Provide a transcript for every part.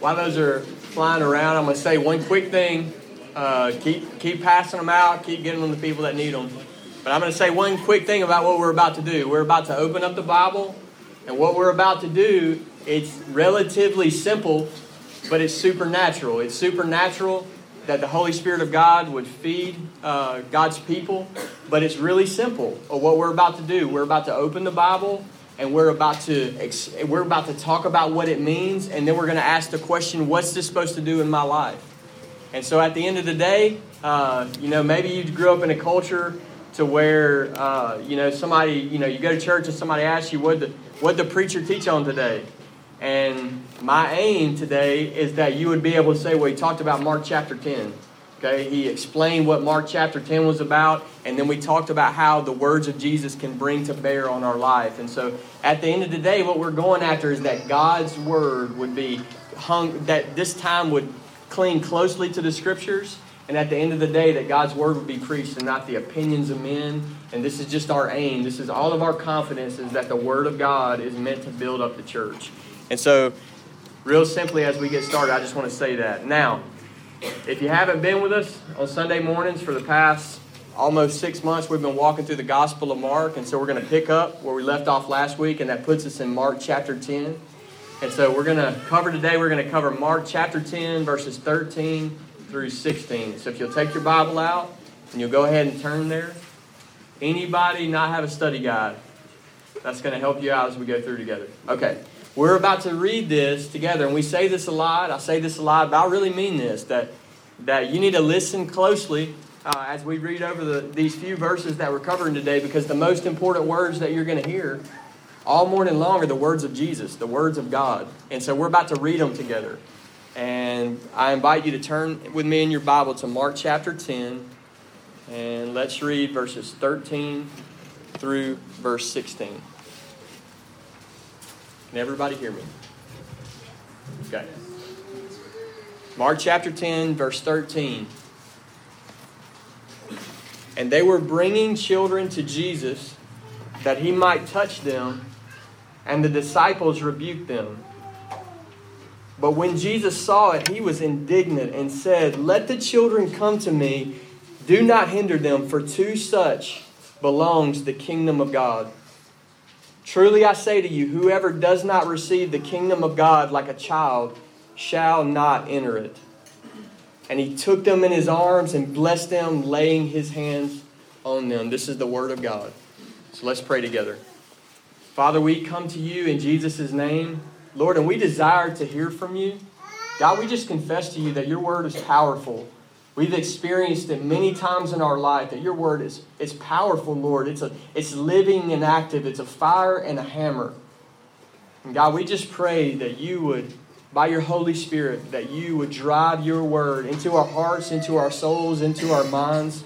while those are flying around, I'm going to say one quick thing. Uh, keep keep passing them out. Keep getting them to people that need them. But I'm going to say one quick thing about what we're about to do. We're about to open up the Bible, and what we're about to do, it's relatively simple, but it's supernatural. It's supernatural that the Holy Spirit of God would feed uh, God's people, but it's really simple. What we're about to do, we're about to open the Bible and we're about to we're about to talk about what it means and then we're going to ask the question what's this supposed to do in my life? And so at the end of the day uh, you know maybe you grew up in a culture to where uh, you know somebody you know you go to church and somebody asks you what the what the preacher teach on today? And my aim today is that you would be able to say well he talked about mark chapter 10 Okay, he explained what Mark chapter 10 was about, and then we talked about how the words of Jesus can bring to bear on our life. And so at the end of the day, what we're going after is that God's word would be hung, that this time would cling closely to the scriptures, and at the end of the day, that God's word would be preached and not the opinions of men. And this is just our aim. This is all of our confidence is that the word of God is meant to build up the church. And so, real simply, as we get started, I just want to say that. Now, if you haven't been with us on Sunday mornings for the past almost six months, we've been walking through the Gospel of Mark, and so we're going to pick up where we left off last week, and that puts us in Mark chapter 10. And so we're going to cover today, we're going to cover Mark chapter 10, verses 13 through 16. So if you'll take your Bible out and you'll go ahead and turn there. Anybody not have a study guide? That's going to help you out as we go through together. Okay. We're about to read this together, and we say this a lot. I say this a lot, but I really mean this that, that you need to listen closely uh, as we read over the, these few verses that we're covering today because the most important words that you're going to hear all morning long are the words of Jesus, the words of God. And so we're about to read them together. And I invite you to turn with me in your Bible to Mark chapter 10, and let's read verses 13 through verse 16. Can everybody hear me? Okay. Mark chapter 10, verse 13. And they were bringing children to Jesus that he might touch them, and the disciples rebuked them. But when Jesus saw it, he was indignant and said, Let the children come to me, do not hinder them, for to such belongs the kingdom of God. Truly I say to you, whoever does not receive the kingdom of God like a child shall not enter it. And he took them in his arms and blessed them, laying his hands on them. This is the word of God. So let's pray together. Father, we come to you in Jesus' name, Lord, and we desire to hear from you. God, we just confess to you that your word is powerful. We've experienced it many times in our life that your word is it's powerful, Lord. It's a it's living and active. It's a fire and a hammer. And God, we just pray that you would by your Holy Spirit that you would drive your word into our hearts, into our souls, into our minds.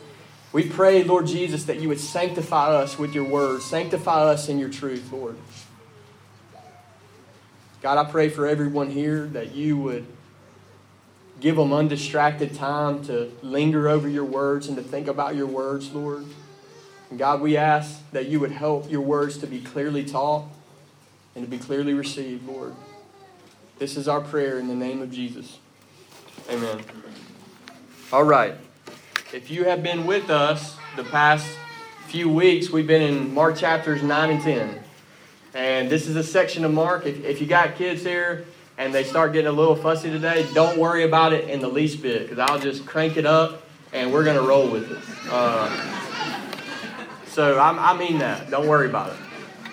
We pray, Lord Jesus, that you would sanctify us with your word, sanctify us in your truth, Lord. God, I pray for everyone here that you would Give them undistracted time to linger over your words and to think about your words, Lord. And God, we ask that you would help your words to be clearly taught and to be clearly received, Lord. This is our prayer in the name of Jesus. Amen. All right. If you have been with us the past few weeks, we've been in Mark chapters 9 and 10. And this is a section of Mark. If, if you got kids here, and they start getting a little fussy today, don't worry about it in the least bit because I'll just crank it up and we're going to roll with it. Uh, so I, I mean that. Don't worry about it.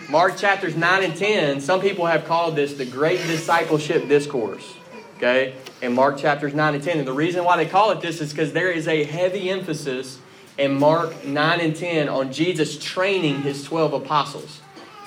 Mark chapters 9 and 10, some people have called this the Great Discipleship Discourse. Okay? In Mark chapters 9 and 10. And the reason why they call it this is because there is a heavy emphasis in Mark 9 and 10 on Jesus training his 12 apostles.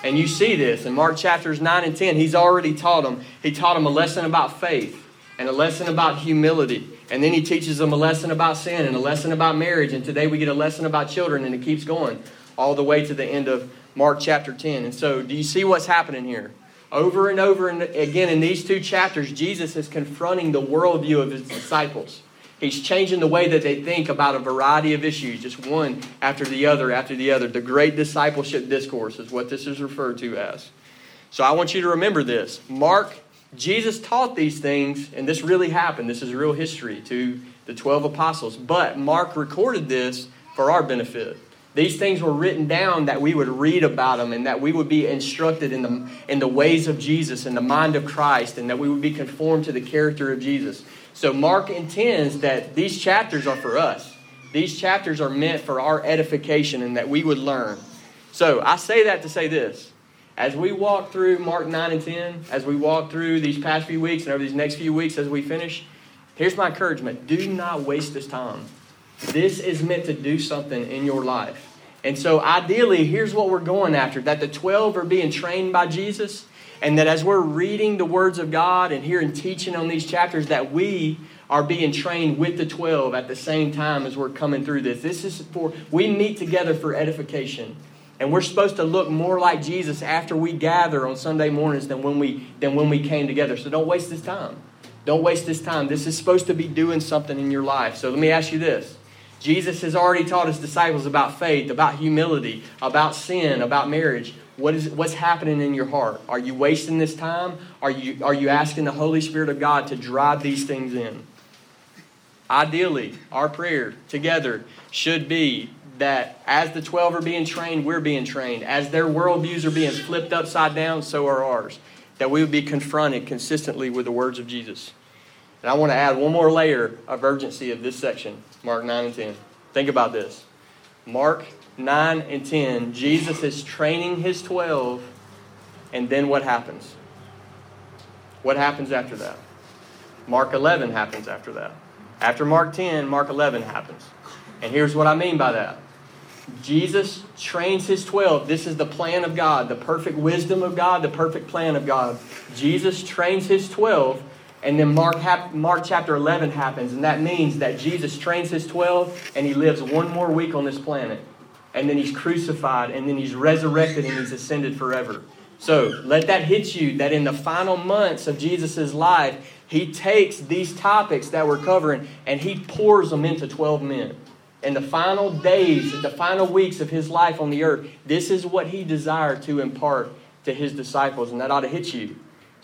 And you see this in Mark chapters 9 and 10. He's already taught them. He taught them a lesson about faith and a lesson about humility. And then he teaches them a lesson about sin and a lesson about marriage. And today we get a lesson about children, and it keeps going all the way to the end of Mark chapter 10. And so, do you see what's happening here? Over and over and again in these two chapters, Jesus is confronting the worldview of his disciples. He's changing the way that they think about a variety of issues, just one after the other after the other. The great discipleship discourse is what this is referred to as. So I want you to remember this. Mark Jesus taught these things, and this really happened. This is real history to the 12 apostles. But Mark recorded this for our benefit. These things were written down that we would read about them and that we would be instructed in the, in the ways of Jesus and the mind of Christ and that we would be conformed to the character of Jesus. So Mark intends that these chapters are for us. These chapters are meant for our edification and that we would learn. So I say that to say this. As we walk through Mark 9 and 10, as we walk through these past few weeks and over these next few weeks as we finish, here's my encouragement do not waste this time. This is meant to do something in your life. And so, ideally, here's what we're going after that the 12 are being trained by Jesus, and that as we're reading the words of God and hearing teaching on these chapters, that we are being trained with the 12 at the same time as we're coming through this. This is for, we meet together for edification. And we're supposed to look more like Jesus after we gather on Sunday mornings than when we, than when we came together. So don't waste this time. Don't waste this time. This is supposed to be doing something in your life. So let me ask you this. Jesus has already taught his disciples about faith, about humility, about sin, about marriage. What is what's happening in your heart? Are you wasting this time? Are you are you asking the Holy Spirit of God to drive these things in? Ideally, our prayer together should be that as the 12 are being trained, we're being trained. As their worldviews are being flipped upside down, so are ours. That we would be confronted consistently with the words of Jesus. And I want to add one more layer of urgency of this section, Mark 9 and 10. Think about this. Mark 9 and 10, Jesus is training his 12, and then what happens? What happens after that? Mark 11 happens after that. After Mark 10, Mark 11 happens. And here's what I mean by that Jesus trains his 12. This is the plan of God, the perfect wisdom of God, the perfect plan of God. Jesus trains his 12, and then Mark, Mark chapter 11 happens, and that means that Jesus trains his 12 and he lives one more week on this planet. And then he's crucified, and then he's resurrected, and he's ascended forever. So let that hit you that in the final months of Jesus' life, he takes these topics that we're covering and he pours them into 12 men in the final days, the final weeks of his life on the earth, this is what he desired to impart to his disciples, and that ought to hit you.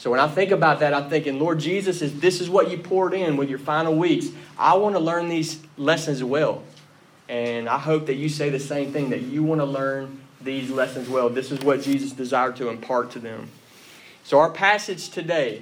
So when I think about that, I'm thinking, Lord Jesus, is this is what you poured in with your final weeks. I want to learn these lessons well. And I hope that you say the same thing, that you want to learn these lessons well. This is what Jesus desired to impart to them. So our passage today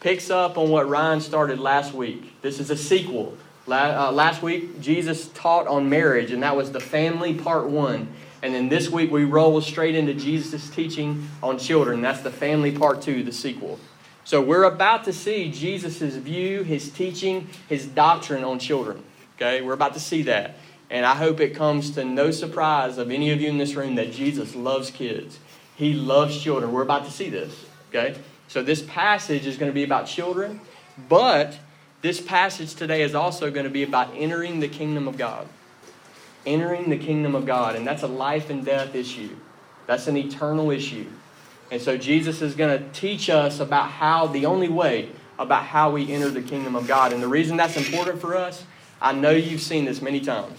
picks up on what Ryan started last week. This is a sequel uh, last week, Jesus taught on marriage, and that was the family part one. And then this week, we roll straight into Jesus' teaching on children. That's the family part two, the sequel. So we're about to see Jesus' view, his teaching, his doctrine on children. Okay, we're about to see that. And I hope it comes to no surprise of any of you in this room that Jesus loves kids. He loves children. We're about to see this. Okay? So this passage is going to be about children, but this passage today is also going to be about entering the kingdom of God. Entering the kingdom of God. And that's a life and death issue, that's an eternal issue. And so Jesus is going to teach us about how, the only way, about how we enter the kingdom of God. And the reason that's important for us, I know you've seen this many times.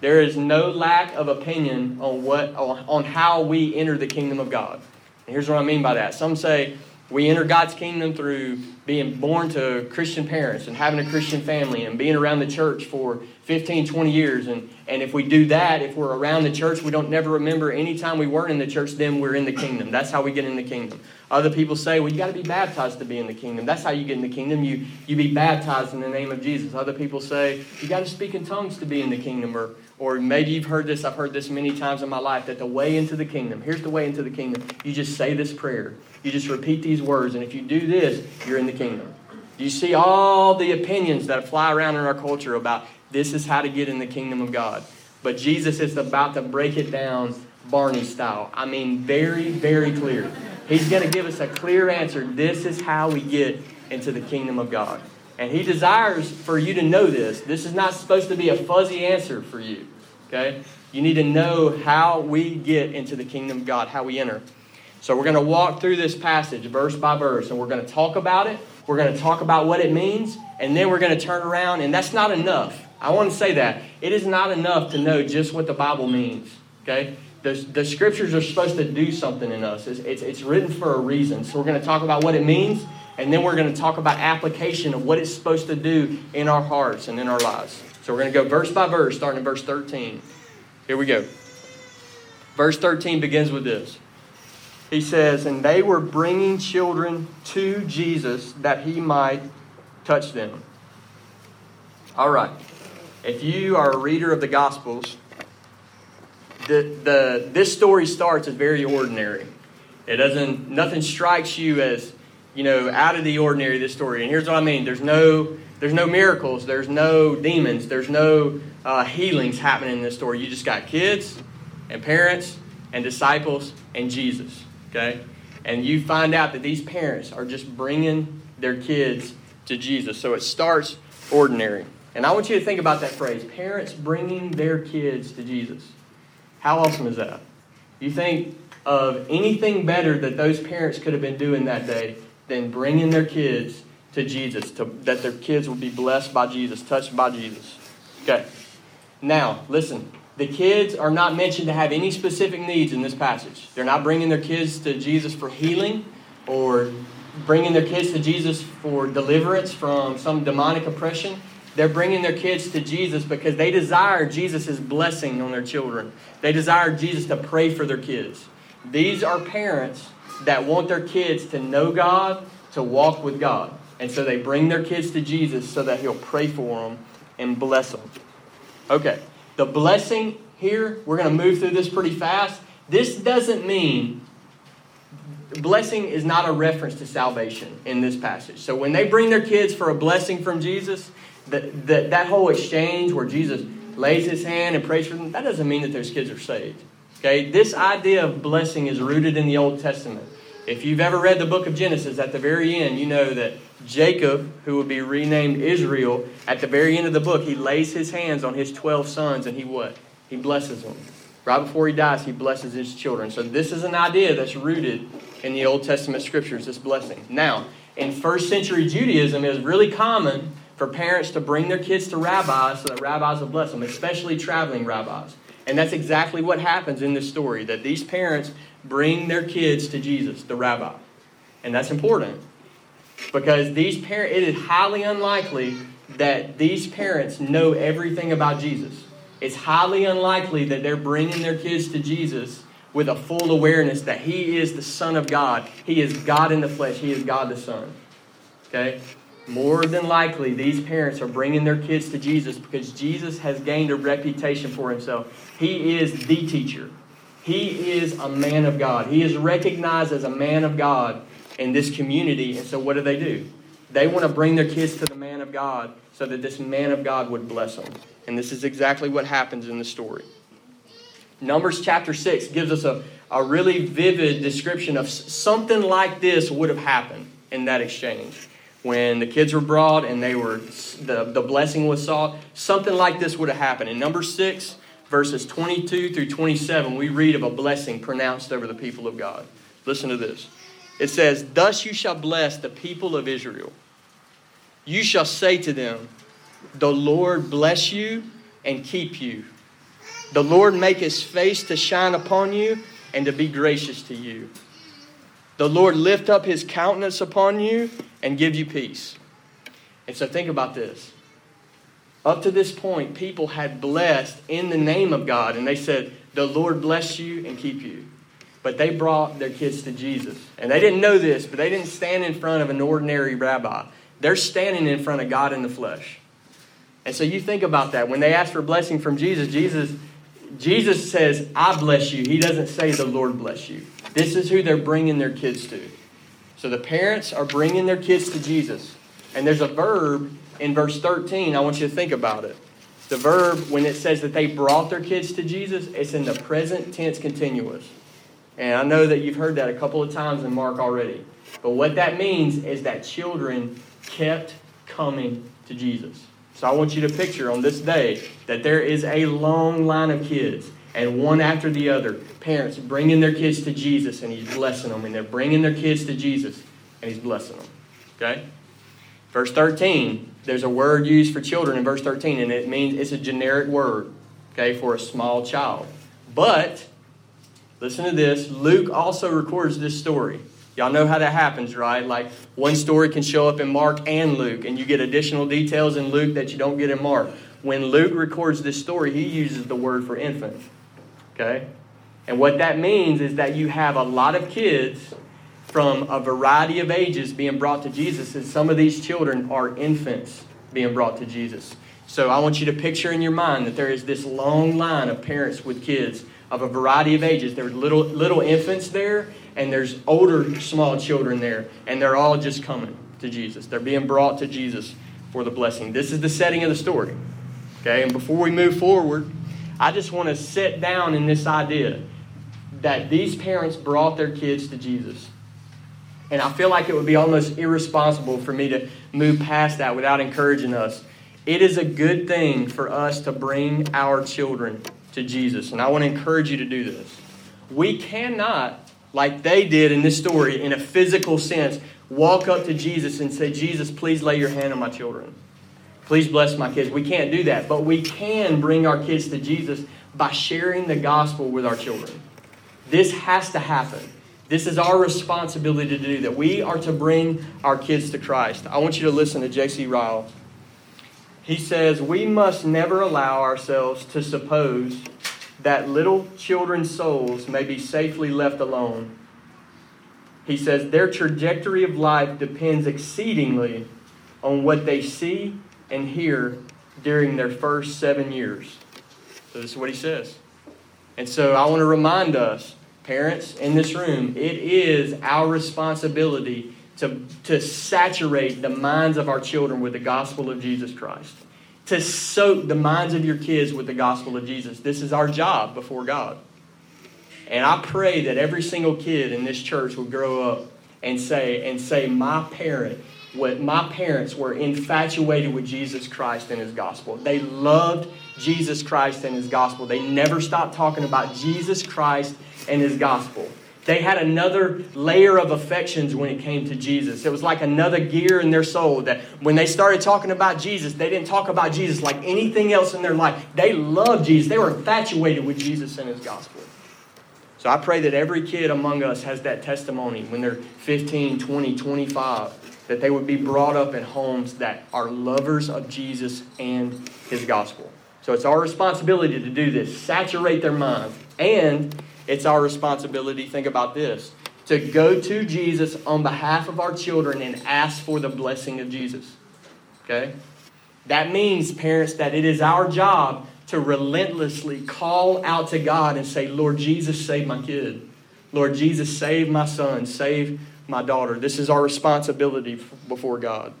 There is no lack of opinion on what on how we enter the kingdom of God. And here's what I mean by that. Some say, we enter God's kingdom through being born to Christian parents and having a Christian family and being around the church for 15, 20 years. And, and if we do that, if we're around the church, we don't never remember any time we weren't in the church, then we're in the kingdom. That's how we get in the kingdom. Other people say, well, you got to be baptized to be in the kingdom. That's how you get in the kingdom. You, you be baptized in the name of Jesus. Other people say, you got to speak in tongues to be in the kingdom. Or, or maybe you've heard this, I've heard this many times in my life, that the way into the kingdom, here's the way into the kingdom. You just say this prayer. You just repeat these words, and if you do this, you're in the kingdom. You see all the opinions that fly around in our culture about this is how to get in the kingdom of God. But Jesus is about to break it down Barney style. I mean, very, very clear. He's going to give us a clear answer. This is how we get into the kingdom of God. And He desires for you to know this. This is not supposed to be a fuzzy answer for you. Okay? You need to know how we get into the kingdom of God, how we enter. So we're going to walk through this passage verse by verse, and we're going to talk about it. We're going to talk about what it means, and then we're going to turn around, and that's not enough. I want to say that. It is not enough to know just what the Bible means. Okay? The, the scriptures are supposed to do something in us. It's, it's, it's written for a reason. So we're going to talk about what it means, And then we're going to talk about application of what it's supposed to do in our hearts and in our lives. So we're going to go verse by verse, starting in verse 13. Here we go. Verse 13 begins with this. He says, And they were bringing children to Jesus that he might touch them. All right. If you are a reader of the Gospels, the, the, this story starts as very ordinary. It doesn't, nothing strikes you as, you know, out of the ordinary, this story. And here's what I mean there's no, there's no miracles, there's no demons, there's no uh, healings happening in this story. You just got kids and parents and disciples and Jesus, okay? And you find out that these parents are just bringing their kids to Jesus. So it starts ordinary. And I want you to think about that phrase parents bringing their kids to Jesus. How awesome is that? You think of anything better that those parents could have been doing that day than bringing their kids to Jesus, to, that their kids will be blessed by Jesus, touched by Jesus. Okay. Now, listen. The kids are not mentioned to have any specific needs in this passage. They're not bringing their kids to Jesus for healing or bringing their kids to Jesus for deliverance from some demonic oppression. They're bringing their kids to Jesus because they desire Jesus' blessing on their children. They desire Jesus to pray for their kids. These are parents that want their kids to know God, to walk with God. And so they bring their kids to Jesus so that He'll pray for them and bless them. Okay, the blessing here, we're going to move through this pretty fast. This doesn't mean blessing is not a reference to salvation in this passage. So when they bring their kids for a blessing from Jesus, that, that, that whole exchange where Jesus lays his hand and prays for them, that doesn't mean that those kids are saved. Okay? This idea of blessing is rooted in the Old Testament. If you've ever read the book of Genesis, at the very end, you know that Jacob, who will be renamed Israel, at the very end of the book, he lays his hands on his 12 sons and he what? He blesses them. Right before he dies, he blesses his children. So this is an idea that's rooted in the Old Testament scriptures, this blessing. Now, in first century Judaism, it was really common for parents to bring their kids to rabbis so that rabbis will bless them, especially traveling rabbis. And that's exactly what happens in this story that these parents bring their kids to Jesus, the rabbi. And that's important because these parents, it is highly unlikely that these parents know everything about Jesus. It's highly unlikely that they're bringing their kids to Jesus with a full awareness that He is the Son of God. He is God in the flesh. He is God the Son. Okay? More than likely, these parents are bringing their kids to Jesus because Jesus has gained a reputation for himself. He is the teacher, he is a man of God. He is recognized as a man of God in this community. And so, what do they do? They want to bring their kids to the man of God so that this man of God would bless them. And this is exactly what happens in the story. Numbers chapter 6 gives us a, a really vivid description of something like this would have happened in that exchange when the kids were brought and they were the, the blessing was sought something like this would have happened. In number 6 verses 22 through 27 we read of a blessing pronounced over the people of god. Listen to this. It says thus you shall bless the people of israel. You shall say to them the lord bless you and keep you. The lord make his face to shine upon you and to be gracious to you the Lord lift up his countenance upon you and give you peace. And so think about this. Up to this point, people had blessed in the name of God, and they said, The Lord bless you and keep you. But they brought their kids to Jesus. And they didn't know this, but they didn't stand in front of an ordinary rabbi. They're standing in front of God in the flesh. And so you think about that. When they ask for blessing from Jesus, Jesus, Jesus says, I bless you. He doesn't say, The Lord bless you. This is who they're bringing their kids to. So the parents are bringing their kids to Jesus. And there's a verb in verse 13. I want you to think about it. The verb, when it says that they brought their kids to Jesus, it's in the present tense continuous. And I know that you've heard that a couple of times in Mark already. But what that means is that children kept coming to Jesus. So I want you to picture on this day that there is a long line of kids and one after the other, parents bringing their kids to Jesus and he's blessing them, and they're bringing their kids to Jesus and he's blessing them. Okay? Verse 13, there's a word used for children in verse 13, and it means it's a generic word, okay, for a small child. But, listen to this Luke also records this story. Y'all know how that happens, right? Like one story can show up in Mark and Luke, and you get additional details in Luke that you don't get in Mark. When Luke records this story, he uses the word for infant. Okay? And what that means is that you have a lot of kids from a variety of ages being brought to Jesus, and some of these children are infants being brought to Jesus. So I want you to picture in your mind that there is this long line of parents with kids of a variety of ages. There's little little infants there, and there's older small children there, and they're all just coming to Jesus. They're being brought to Jesus for the blessing. This is the setting of the story. Okay, and before we move forward, I just want to sit down in this idea that these parents brought their kids to Jesus. And I feel like it would be almost irresponsible for me to move past that without encouraging us. It is a good thing for us to bring our children to Jesus. And I want to encourage you to do this. We cannot, like they did in this story, in a physical sense, walk up to Jesus and say, Jesus, please lay your hand on my children. Please bless my kids. We can't do that. But we can bring our kids to Jesus by sharing the gospel with our children. This has to happen. This is our responsibility to do that. We are to bring our kids to Christ. I want you to listen to J.C. Ryle. He says, We must never allow ourselves to suppose that little children's souls may be safely left alone. He says, Their trajectory of life depends exceedingly on what they see and hear during their first seven years. So, this is what he says. And so, I want to remind us parents in this room, it is our responsibility to, to saturate the minds of our children with the gospel of Jesus Christ, to soak the minds of your kids with the gospel of Jesus. This is our job before God. And I pray that every single kid in this church will grow up and say, and say, my parent, what my parents were infatuated with Jesus Christ and his gospel. They loved Jesus Christ and his gospel. They never stopped talking about Jesus Christ and his gospel. They had another layer of affections when it came to Jesus. It was like another gear in their soul that when they started talking about Jesus, they didn't talk about Jesus like anything else in their life. They loved Jesus. They were infatuated with Jesus and his gospel. So I pray that every kid among us has that testimony when they're 15, 20, 25, that they would be brought up in homes that are lovers of Jesus and his gospel. So it's our responsibility to do this, saturate their minds, and it's our responsibility, think about this, to go to Jesus on behalf of our children and ask for the blessing of Jesus. Okay? That means, parents, that it is our job to relentlessly call out to God and say, Lord Jesus, save my kid. Lord Jesus, save my son, save my daughter. This is our responsibility before God.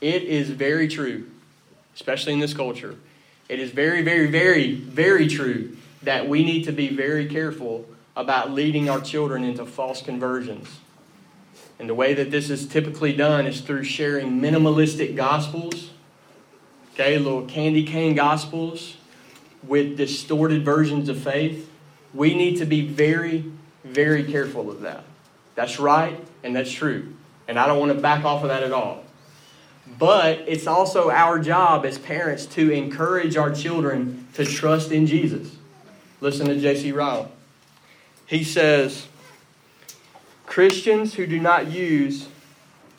It is very true, especially in this culture. It is very, very, very, very true that we need to be very careful about leading our children into false conversions. And the way that this is typically done is through sharing minimalistic gospels, okay, little candy cane gospels with distorted versions of faith. We need to be very, very careful of that. That's right and that's true. And I don't want to back off of that at all. But it's also our job as parents to encourage our children to trust in Jesus. Listen to J.C. Ryle. He says, Christians who do not use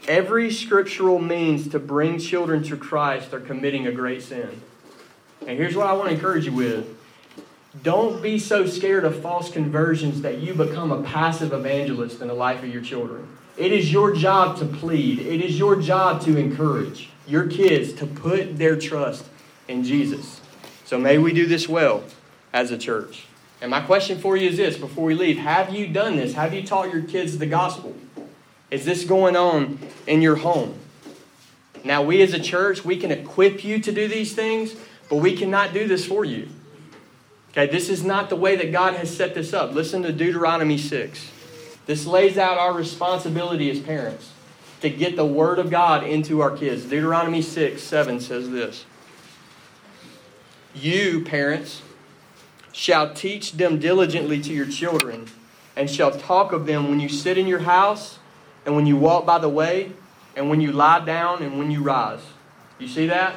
every scriptural means to bring children to Christ are committing a great sin. And here's what I want to encourage you with. Don't be so scared of false conversions that you become a passive evangelist in the life of your children. It is your job to plead, it is your job to encourage your kids to put their trust in Jesus. So may we do this well as a church. And my question for you is this before we leave Have you done this? Have you taught your kids the gospel? Is this going on in your home? Now, we as a church, we can equip you to do these things, but we cannot do this for you. Okay, this is not the way that God has set this up. Listen to Deuteronomy 6. This lays out our responsibility as parents to get the Word of God into our kids. Deuteronomy 6 7 says this You, parents, shall teach them diligently to your children, and shall talk of them when you sit in your house, and when you walk by the way, and when you lie down, and when you rise. You see that?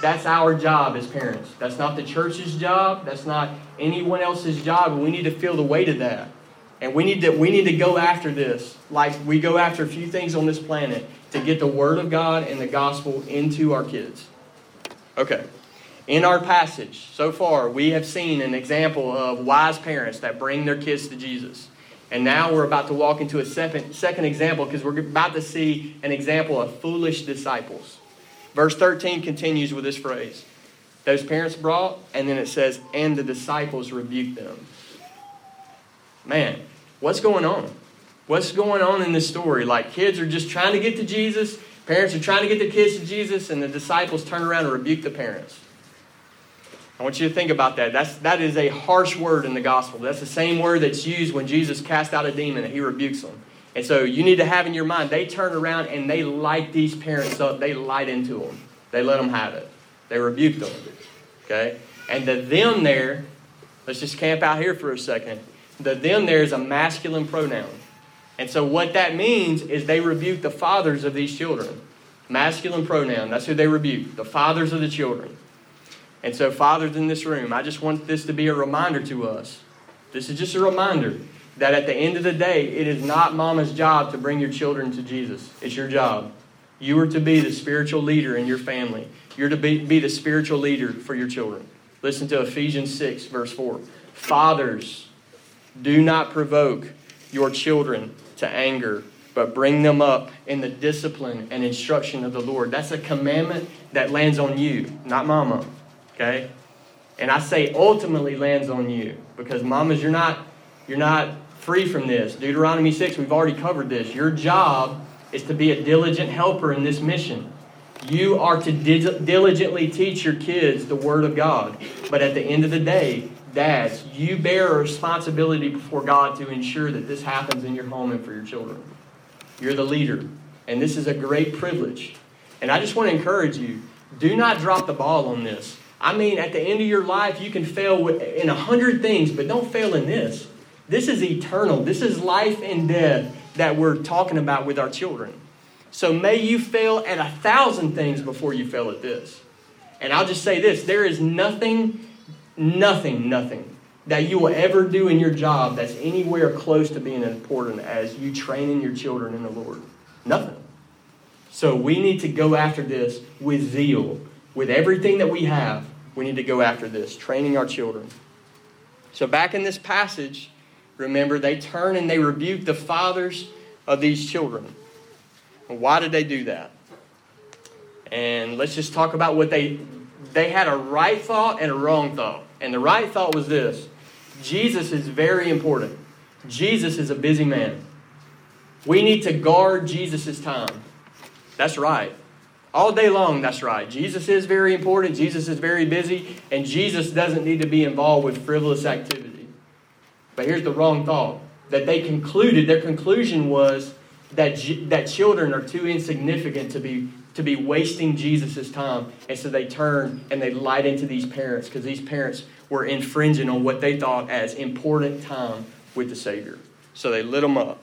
That's our job as parents. That's not the church's job. That's not anyone else's job. We need to feel the weight of that. And we need to we need to go after this, like we go after a few things on this planet to get the word of God and the gospel into our kids. Okay. In our passage so far, we have seen an example of wise parents that bring their kids to Jesus. And now we're about to walk into a second, second example because we're about to see an example of foolish disciples. Verse 13 continues with this phrase Those parents brought, and then it says, and the disciples rebuked them. Man, what's going on? What's going on in this story? Like kids are just trying to get to Jesus, parents are trying to get their kids to Jesus, and the disciples turn around and rebuke the parents. I want you to think about that. That's, that is a harsh word in the gospel. That's the same word that's used when Jesus cast out a demon and he rebukes them. And so you need to have in your mind, they turn around and they light these parents up. They light into them. They let them have it. They rebuke them. Okay? And the them there, let's just camp out here for a second. The them there is a masculine pronoun. And so what that means is they rebuke the fathers of these children. Masculine pronoun. That's who they rebuke. The fathers of the children. And so, fathers in this room, I just want this to be a reminder to us. This is just a reminder that at the end of the day, it is not mama's job to bring your children to Jesus. It's your job. You are to be the spiritual leader in your family. You're to be, be the spiritual leader for your children. Listen to Ephesians 6, verse 4. Fathers, do not provoke your children to anger, but bring them up in the discipline and instruction of the Lord. That's a commandment that lands on you, not mama. Okay? And I say ultimately lands on you because mamas, you're not you're not free from this. Deuteronomy 6, we've already covered this. Your job is to be a diligent helper in this mission. You are to diligently teach your kids the Word of God. But at the end of the day, dads, you bear a responsibility before God to ensure that this happens in your home and for your children. You're the leader. And this is a great privilege. And I just want to encourage you do not drop the ball on this. I mean, at the end of your life, you can fail in a hundred things, but don't fail in this. This is eternal. This is life and death that we're talking about with our children. So may you fail at a thousand things before you fail at this. And I'll just say this there is nothing, nothing, nothing that you will ever do in your job that's anywhere close to being important as you training your children in the Lord. Nothing. So we need to go after this with zeal with everything that we have, we need to go after this, training our children. So, back in this passage, remember, they turn and they rebuke the fathers of these children. Why did they do that? And let's just talk about what they they had a right thought and a wrong thought. And the right thought was this Jesus is very important. Jesus is a busy man. We need to guard Jesus' time. That's right. All day long, that's right. Jesus is very important. Jesus is very busy. And Jesus doesn't need to be involved with frivolous activity. But here's the wrong thought that they concluded, their conclusion was that, that children are too insignificant to be, to be wasting Jesus' time. And so they turn and they light into these parents because these parents were infringing on what they thought as important time with the Savior. So they lit them up.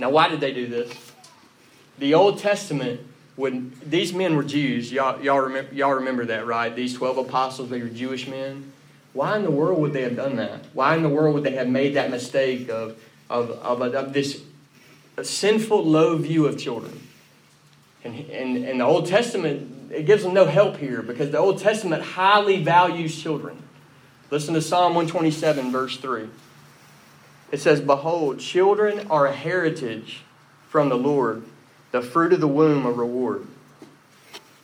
Now, why did they do this? The Old Testament when these men were Jews, y'all, y'all, remember, y'all remember that, right? These 12 apostles, they were Jewish men. Why in the world would they have done that? Why in the world would they have made that mistake of, of, of, of this sinful, low view of children? And, and, and the Old Testament, it gives them no help here because the Old Testament highly values children. Listen to Psalm 127, verse 3. It says, Behold, children are a heritage from the Lord the fruit of the womb a reward.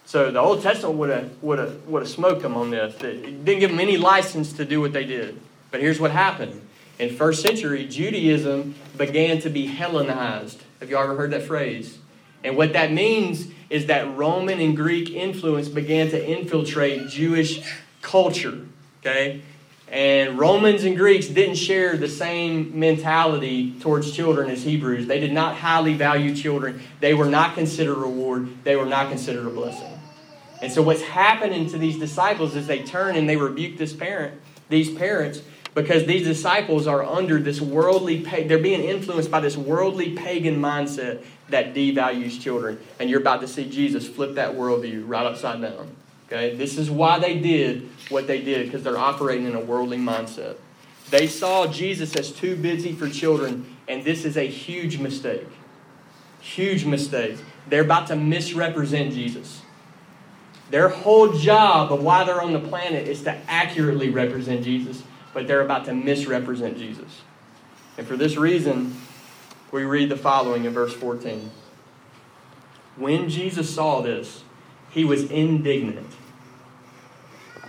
So the Old Testament would have would have would have smoked them on this. It didn't give them any license to do what they did. But here's what happened. In first century, Judaism began to be Hellenized. Have you ever heard that phrase? And what that means is that Roman and Greek influence began to infiltrate Jewish culture. Okay? And Romans and Greeks didn't share the same mentality towards children as Hebrews. They did not highly value children. They were not considered a reward, they were not considered a blessing. And so what's happening to these disciples is they turn and they rebuke this parent, these parents, because these disciples are under this worldly they're being influenced by this worldly pagan mindset that devalues children. And you're about to see Jesus flip that worldview right upside down. Okay? This is why they did what they did, because they're operating in a worldly mindset. They saw Jesus as too busy for children, and this is a huge mistake. Huge mistake. They're about to misrepresent Jesus. Their whole job of why they're on the planet is to accurately represent Jesus, but they're about to misrepresent Jesus. And for this reason, we read the following in verse 14. When Jesus saw this, he was indignant.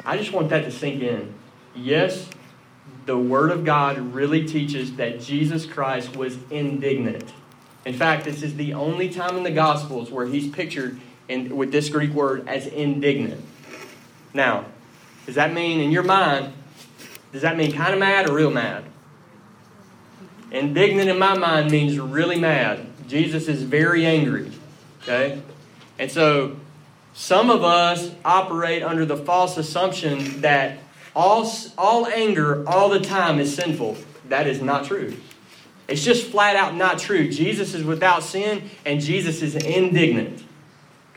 I just want that to sink in. Yes, the Word of God really teaches that Jesus Christ was indignant. In fact, this is the only time in the Gospels where he's pictured in, with this Greek word as indignant. Now, does that mean, in your mind, does that mean kind of mad or real mad? Indignant in my mind means really mad. Jesus is very angry. Okay? And so, some of us operate under the false assumption that all, all anger all the time is sinful. That is not true. It's just flat out not true. Jesus is without sin and Jesus is indignant.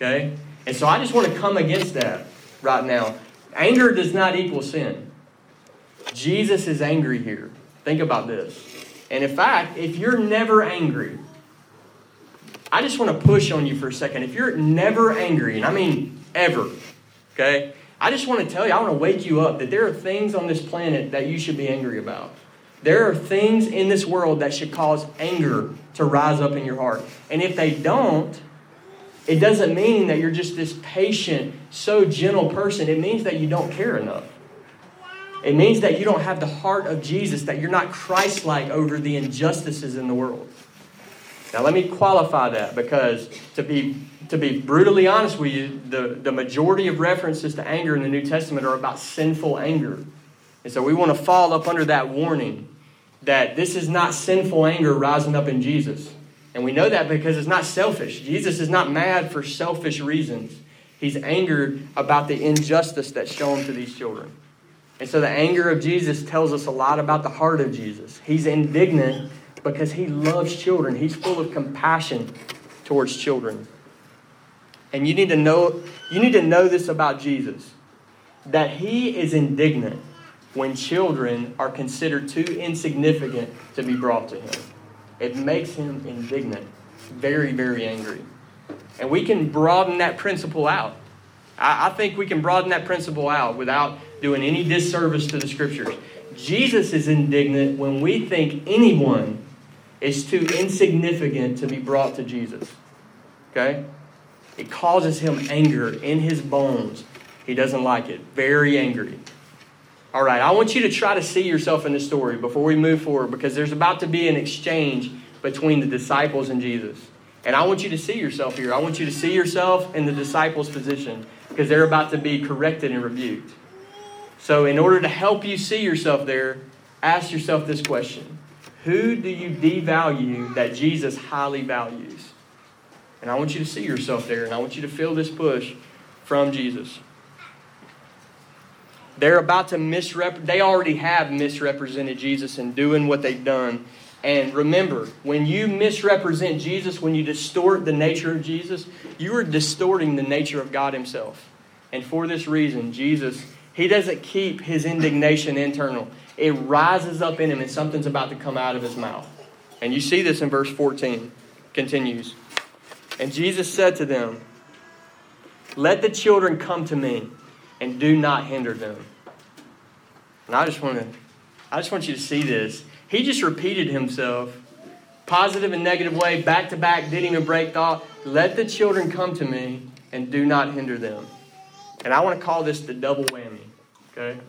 Okay? And so I just want to come against that right now. Anger does not equal sin. Jesus is angry here. Think about this. And in fact, if you're never angry, I just want to push on you for a second. If you're never angry, and I mean ever, okay? I just want to tell you, I want to wake you up that there are things on this planet that you should be angry about. There are things in this world that should cause anger to rise up in your heart. And if they don't, it doesn't mean that you're just this patient, so gentle person. It means that you don't care enough. It means that you don't have the heart of Jesus, that you're not Christ like over the injustices in the world. Now, let me qualify that because to be, to be brutally honest with you, the, the majority of references to anger in the New Testament are about sinful anger. And so we want to fall up under that warning that this is not sinful anger rising up in Jesus. And we know that because it's not selfish. Jesus is not mad for selfish reasons. He's angered about the injustice that's shown to these children. And so the anger of Jesus tells us a lot about the heart of Jesus. He's indignant because he loves children. He's full of compassion towards children. And you need to know you need to know this about Jesus that he is indignant when children are considered too insignificant to be brought to him. It makes him indignant, very, very angry. And we can broaden that principle out. I, I think we can broaden that principle out without doing any disservice to the scriptures. Jesus is indignant when we think anyone is too insignificant to be brought to Jesus. Okay? It causes him anger in his bones. He doesn't like it. Very angry. All right, I want you to try to see yourself in the story before we move forward because there's about to be an exchange between the disciples and Jesus. And I want you to see yourself here. I want you to see yourself in the disciples' position because they're about to be corrected and rebuked. So, in order to help you see yourself there, ask yourself this question Who do you devalue that Jesus highly values? And I want you to see yourself there, and I want you to feel this push from Jesus. They're about to misrep they already have misrepresented Jesus in doing what they've done. And remember, when you misrepresent Jesus, when you distort the nature of Jesus, you are distorting the nature of God Himself. And for this reason, Jesus he doesn't keep his indignation internal. It rises up in him, and something's about to come out of his mouth. And you see this in verse 14. Continues. And Jesus said to them, Let the children come to me, and do not hinder them. And I just want to I just want you to see this. He just repeated himself, positive and negative way, back to back, didn't even break thought. Let the children come to me and do not hinder them. And I want to call this the double whammy. Okay?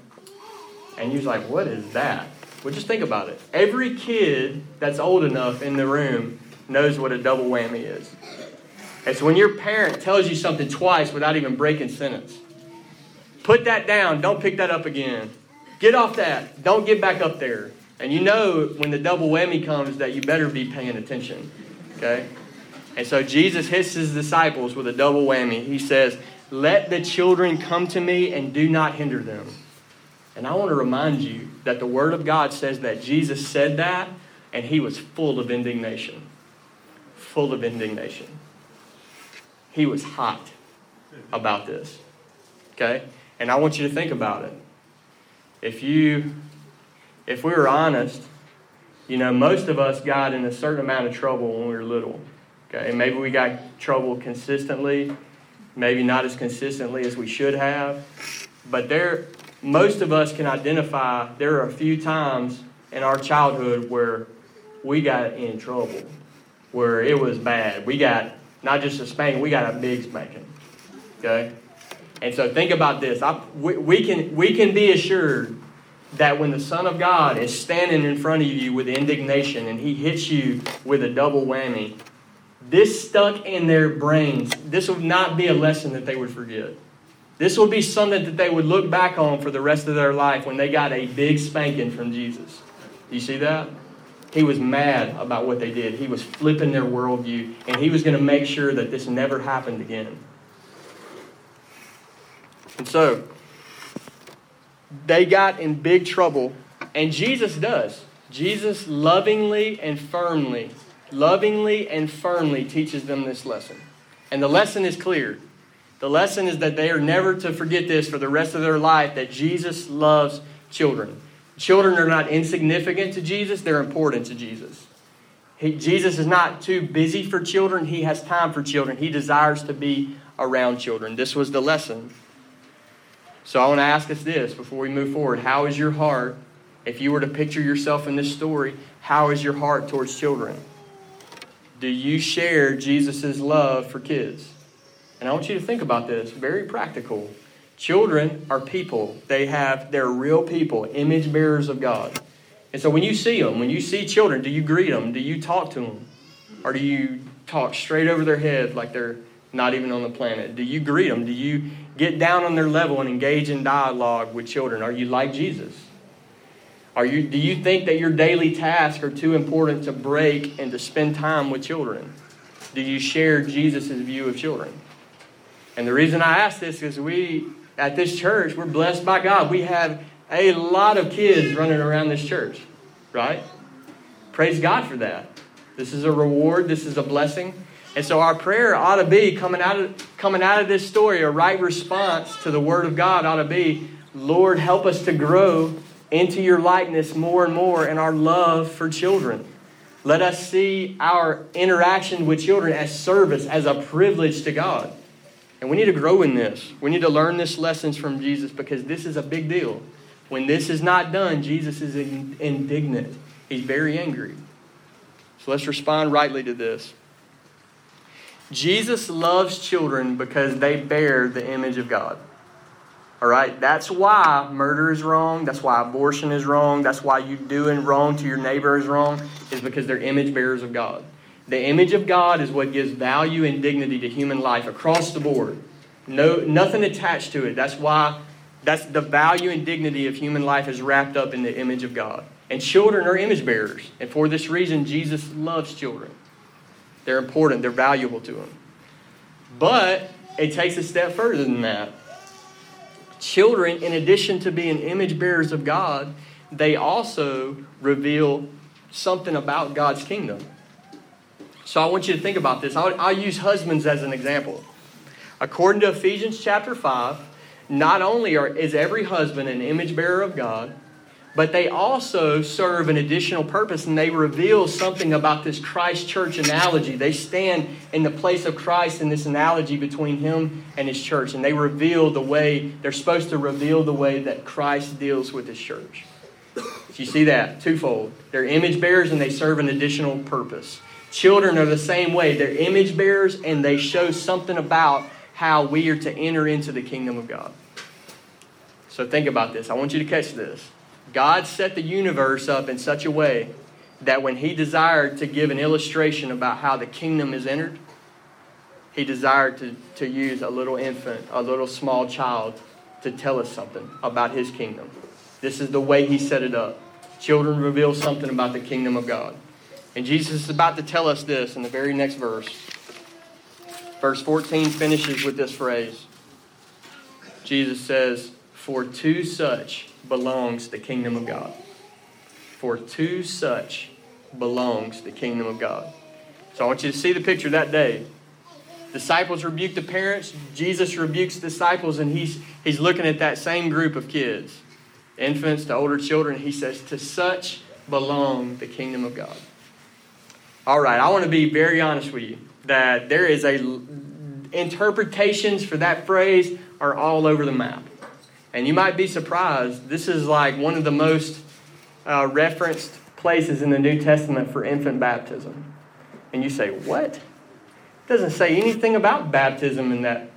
And you're like, what is that? Well, just think about it. Every kid that's old enough in the room knows what a double whammy is. It's when your parent tells you something twice without even breaking sentence. Put that down. Don't pick that up again. Get off that. Don't get back up there. And you know when the double whammy comes that you better be paying attention. Okay? And so Jesus hits his disciples with a double whammy. He says, let the children come to me and do not hinder them. And I want to remind you that the Word of God says that Jesus said that and he was full of indignation. Full of indignation. He was hot about this. Okay? And I want you to think about it. If you if we were honest, you know, most of us got in a certain amount of trouble when we were little. Okay, and maybe we got trouble consistently, maybe not as consistently as we should have. But there, most of us can identify there are a few times in our childhood where we got in trouble, where it was bad. We got not just a spanking, we got a big spanking. Okay? And so think about this. I, we, we, can, we can be assured that when the Son of God is standing in front of you with indignation and he hits you with a double whammy, this stuck in their brains. This would not be a lesson that they would forget. This would be something that they would look back on for the rest of their life when they got a big spanking from Jesus. You see that? He was mad about what they did. He was flipping their worldview, and he was going to make sure that this never happened again. And so, they got in big trouble, and Jesus does. Jesus lovingly and firmly, lovingly and firmly teaches them this lesson. And the lesson is clear. The lesson is that they are never to forget this for the rest of their life that Jesus loves children. Children are not insignificant to Jesus, they're important to Jesus. He, Jesus is not too busy for children, he has time for children. He desires to be around children. This was the lesson. So I want to ask us this before we move forward. How is your heart, if you were to picture yourself in this story, how is your heart towards children? Do you share Jesus' love for kids? And I want you to think about this. Very practical. Children are people. They have, they're real people, image bearers of God. And so when you see them, when you see children, do you greet them? Do you talk to them? Or do you talk straight over their head like they're not even on the planet? Do you greet them? Do you get down on their level and engage in dialogue with children? Are you like Jesus? Are you, do you think that your daily tasks are too important to break and to spend time with children? Do you share Jesus' view of children? And the reason I ask this is we, at this church, we're blessed by God. We have a lot of kids running around this church, right? Praise God for that. This is a reward, this is a blessing. And so our prayer ought to be coming out of coming out of this story, a right response to the word of God ought to be, Lord, help us to grow into your likeness more and more and our love for children. Let us see our interaction with children as service, as a privilege to God. And we need to grow in this. We need to learn this lessons from Jesus because this is a big deal. When this is not done, Jesus is indignant. He's very angry. So let's respond rightly to this. Jesus loves children because they bear the image of God. All right? That's why murder is wrong. That's why abortion is wrong. That's why you doing wrong to your neighbor is wrong, is because they're image bearers of God. The image of God is what gives value and dignity to human life across the board. No, nothing attached to it. That's why that's the value and dignity of human life is wrapped up in the image of God. And children are image bearers. And for this reason, Jesus loves children. They're important, they're valuable to him. But it takes a step further than that. Children, in addition to being image bearers of God, they also reveal something about God's kingdom. So I want you to think about this. I'll, I'll, use husbands as an example. According to Ephesians chapter 5, not only are, is every husband an image bearer of God, but they also serve an additional purpose and they reveal something about this Christ church analogy. They stand in the place of Christ in this analogy between him and his church, and they reveal the way, they're supposed to reveal the way that Christ deals with his church. You see that? Twofold. They're image bearers and they serve an additional purpose. Children are the same way. They're image bearers and they show something about how we are to enter into the kingdom of God. So think about this. I want you to catch this. God set the universe up in such a way that when He desired to give an illustration about how the kingdom is entered, He desired to, to use a little infant, a little small child, to tell us something about His kingdom. This is the way He set it up. Children reveal something about the kingdom of God. And Jesus is about to tell us this in the very next verse. Verse 14 finishes with this phrase Jesus says, For to such belongs the kingdom of God. For to such belongs the kingdom of God. So I want you to see the picture that day. Disciples rebuke the parents, Jesus rebukes disciples, and he's, he's looking at that same group of kids. infants to older children. He says, To such belong the kingdom of God. All right, I want to be very honest with you that there is a interpretations for that phrase are all over the map. And you might be surprised. This is like one of the most uh, referenced places in the New Testament for infant baptism. And you say, what? It doesn't say anything about baptism in that,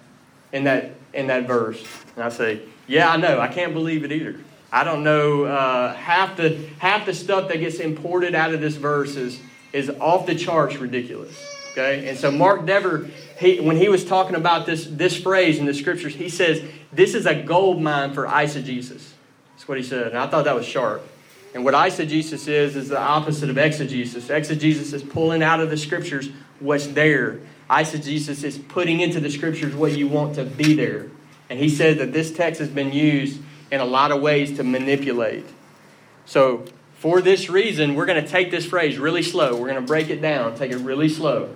in that, in that verse. And I say, yeah, I know. I can't believe it either. I don't know. Uh, half, the, half the stuff that gets imported out of this verse is, is off the charts ridiculous. Okay? And so Mark Dever, he, when he was talking about this, this phrase in the scriptures, he says, this is a gold mine for eisegesis. That's what he said. And I thought that was sharp. And what eisegesis is, is the opposite of exegesis. Exegesis is pulling out of the scriptures what's there. Eisegesis is putting into the scriptures what you want to be there. And he said that this text has been used in a lot of ways to manipulate. So, for this reason, we're going to take this phrase really slow. We're going to break it down, take it really slow.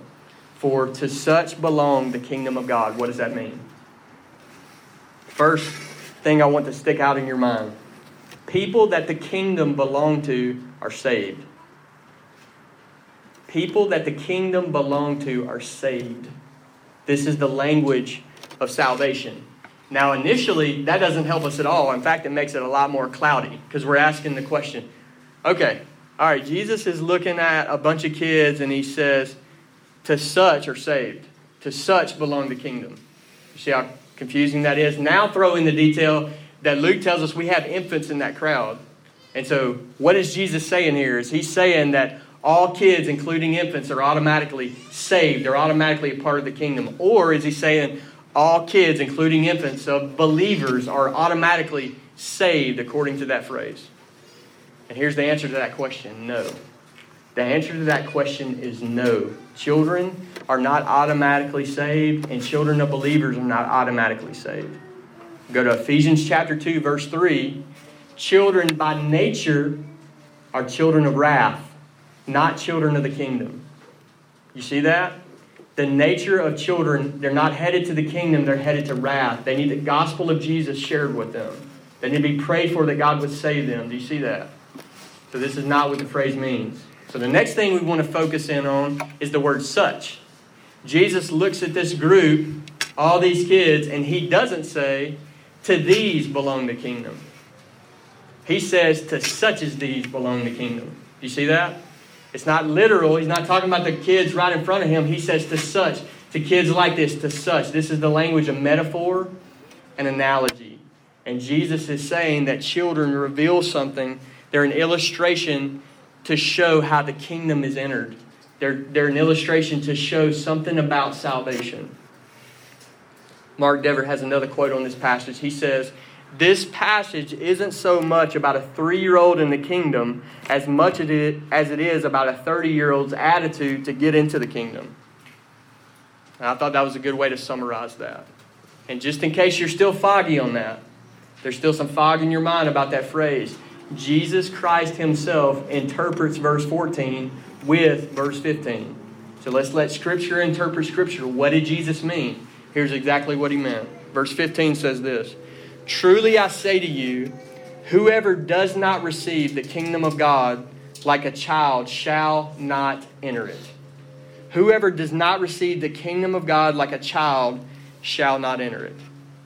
For to such belong the kingdom of God. What does that mean? First thing I want to stick out in your mind People that the kingdom belong to are saved. People that the kingdom belong to are saved. This is the language of salvation. Now, initially, that doesn't help us at all. In fact, it makes it a lot more cloudy because we're asking the question okay, all right, Jesus is looking at a bunch of kids and he says, To such are saved, to such belong the kingdom. You see how confusing that is? Now, throw in the detail that Luke tells us we have infants in that crowd. And so, what is Jesus saying here? Is he saying that all kids, including infants, are automatically saved, they're automatically a part of the kingdom? Or is he saying all kids, including infants, of believers, are automatically saved according to that phrase? And here's the answer to that question no. The answer to that question is no. Children are not automatically saved, and children of believers are not automatically saved. Go to Ephesians chapter 2, verse 3. Children by nature are children of wrath, not children of the kingdom. You see that? The nature of children, they're not headed to the kingdom, they're headed to wrath. They need the gospel of Jesus shared with them. They need to be prayed for that God would save them. Do you see that? So, this is not what the phrase means. So, the next thing we want to focus in on is the word such. Jesus looks at this group, all these kids, and he doesn't say, to these belong the kingdom. He says, To such as these belong the kingdom. You see that? It's not literal. He's not talking about the kids right in front of him. He says, To such, to kids like this, to such. This is the language of metaphor and analogy. And Jesus is saying that children reveal something. They're an illustration to show how the kingdom is entered. They're, they're an illustration to show something about salvation. Mark Dever has another quote on this passage. He says, This passage isn't so much about a three year old in the kingdom as much as it is about a 30 year old's attitude to get into the kingdom. And I thought that was a good way to summarize that. And just in case you're still foggy on that, there's still some fog in your mind about that phrase. Jesus Christ Himself interprets verse 14 with verse 15. So let's let Scripture interpret Scripture. What did Jesus mean? Here's exactly what he meant. Verse 15 says this Truly I say to you, whoever does not receive the kingdom of God like a child shall not enter it. Whoever does not receive the kingdom of God like a child shall not enter it.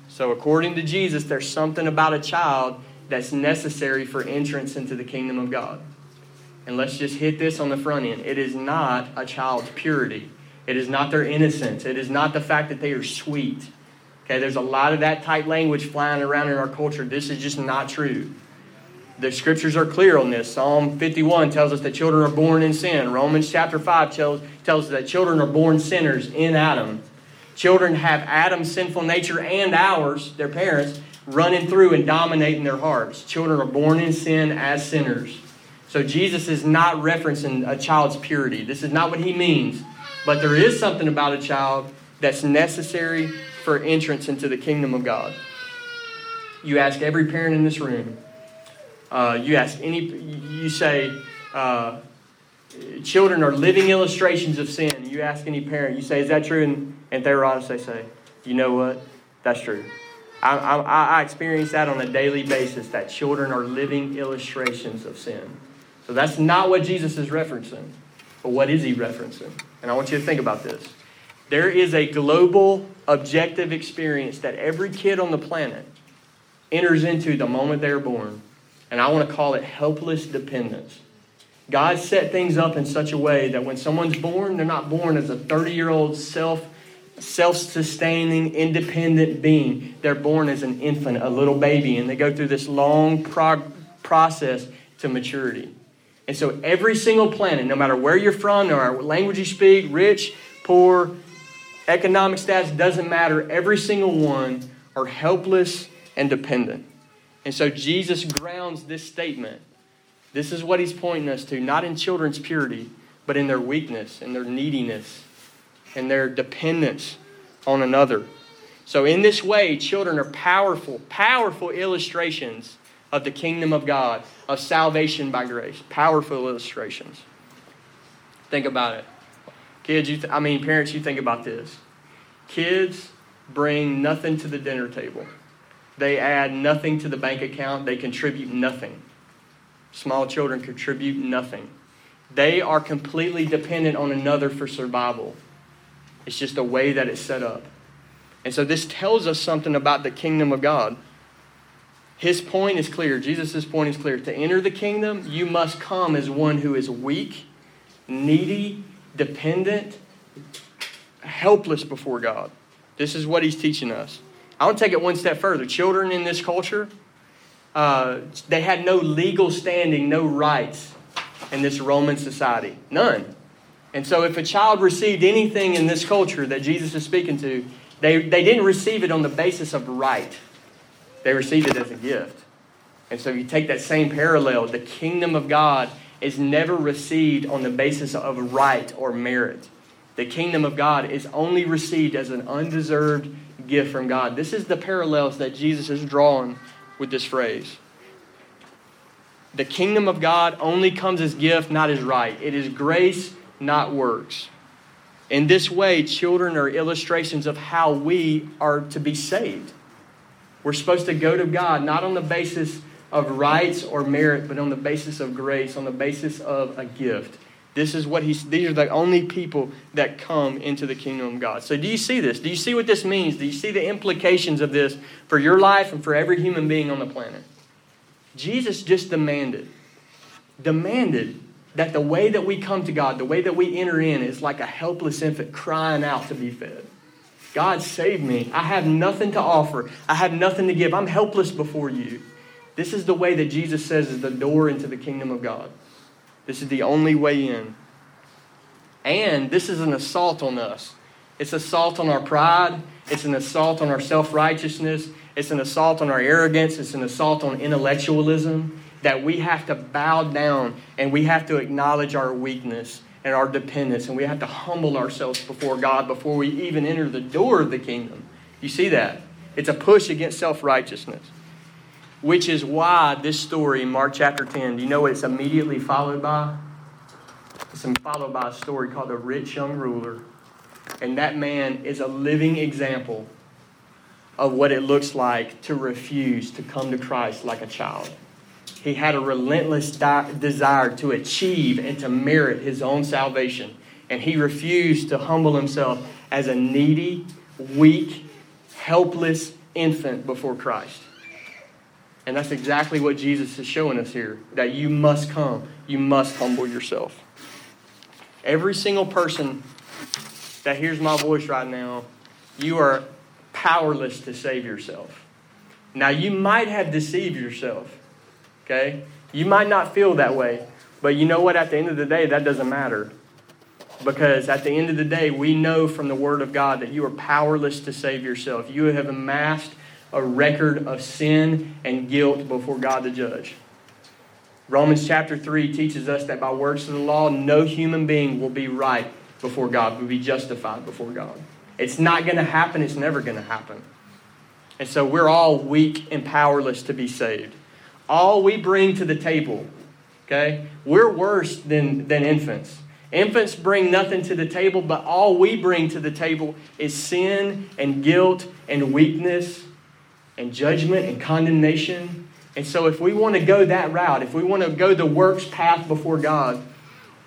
So, according to Jesus, there's something about a child that's necessary for entrance into the kingdom of God. And let's just hit this on the front end. It is not a child's purity. It is not their innocence. It is not the fact that they are sweet. Okay, there's a lot of that type language flying around in our culture. This is just not true. The scriptures are clear on this. Psalm 51 tells us that children are born in sin. Romans chapter 5 tells, tells us that children are born sinners in Adam. Children have Adam's sinful nature and ours, their parents, running through and dominating their hearts. Children are born in sin as sinners. So Jesus is not referencing a child's purity. This is not what he means but there is something about a child that's necessary for entrance into the kingdom of God. You ask every parent in this room, uh, you ask any, you say, uh, children are living illustrations of sin. You ask any parent, you say, is that true? And, and honest, they say, you know what? That's true. I, I, I experience that on a daily basis that children are living illustrations of sin. So that's not what Jesus is referencing. But what is he referencing? And I want you to think about this. There is a global, objective experience that every kid on the planet enters into the moment they are born. And I want to call it helpless dependence. God set things up in such a way that when someone's born, they're not born as a 30 year old self self sustaining, independent being. They're born as an infant, a little baby, and they go through this long prog- process to maturity. And so every single planet, no matter where you're from, no matter what language you speak, rich, poor, economic status, doesn't matter. Every single one are helpless and dependent. And so Jesus grounds this statement. This is what he's pointing us to, not in children's purity, but in their weakness and their neediness and their dependence on another. So, in this way, children are powerful, powerful illustrations of the kingdom of God, of salvation by grace. Powerful illustrations. Think about it. Kids, you th- I mean, parents, you think about this. Kids bring nothing to the dinner table, they add nothing to the bank account, they contribute nothing. Small children contribute nothing. They are completely dependent on another for survival. It's just the way that it's set up. And so this tells us something about the kingdom of God. His point is clear. Jesus' point is clear. To enter the kingdom, you must come as one who is weak, needy, dependent, helpless before God. This is what he's teaching us. I want to take it one step further. Children in this culture, uh, they had no legal standing, no rights in this Roman society. None. And so, if a child received anything in this culture that Jesus is speaking to, they, they didn't receive it on the basis of right, they received it as a gift. And so, you take that same parallel, the kingdom of God is never received on the basis of right or merit. The kingdom of God is only received as an undeserved gift from God. This is the parallels that Jesus is drawing with this phrase. The kingdom of God only comes as gift, not as right. It is grace not works. In this way, children are illustrations of how we are to be saved. We're supposed to go to God not on the basis of rights or merit, but on the basis of grace, on the basis of a gift. This is what he's, these are the only people that come into the kingdom of God. So, do you see this? Do you see what this means? Do you see the implications of this for your life and for every human being on the planet? Jesus just demanded, demanded that the way that we come to God, the way that we enter in, is like a helpless infant crying out to be fed. God, save me. I have nothing to offer, I have nothing to give. I'm helpless before you. This is the way that Jesus says is the door into the kingdom of God. This is the only way in. And this is an assault on us. It's assault on our pride. It's an assault on our self righteousness. It's an assault on our arrogance. It's an assault on intellectualism that we have to bow down and we have to acknowledge our weakness and our dependence and we have to humble ourselves before God before we even enter the door of the kingdom. You see that? It's a push against self righteousness. Which is why this story in Mark chapter 10, do you know what it's immediately followed by? It's followed by a story called The Rich Young Ruler. And that man is a living example of what it looks like to refuse to come to Christ like a child. He had a relentless di- desire to achieve and to merit his own salvation. And he refused to humble himself as a needy, weak, helpless infant before Christ. And that's exactly what Jesus is showing us here that you must come, you must humble yourself. Every single person that hears my voice right now, you are powerless to save yourself. Now, you might have deceived yourself. Okay? You might not feel that way, but you know what? At the end of the day, that doesn't matter. Because at the end of the day, we know from the Word of God that you are powerless to save yourself. You have amassed a record of sin and guilt before God the judge. Romans chapter 3 teaches us that by works of the law, no human being will be right before God, will be justified before God. It's not going to happen, it's never going to happen. And so we're all weak and powerless to be saved all we bring to the table. Okay? We're worse than, than infants. Infants bring nothing to the table, but all we bring to the table is sin and guilt and weakness. and judgment and condemnation. And so, if we want to go that route, if we want to go the works path before God,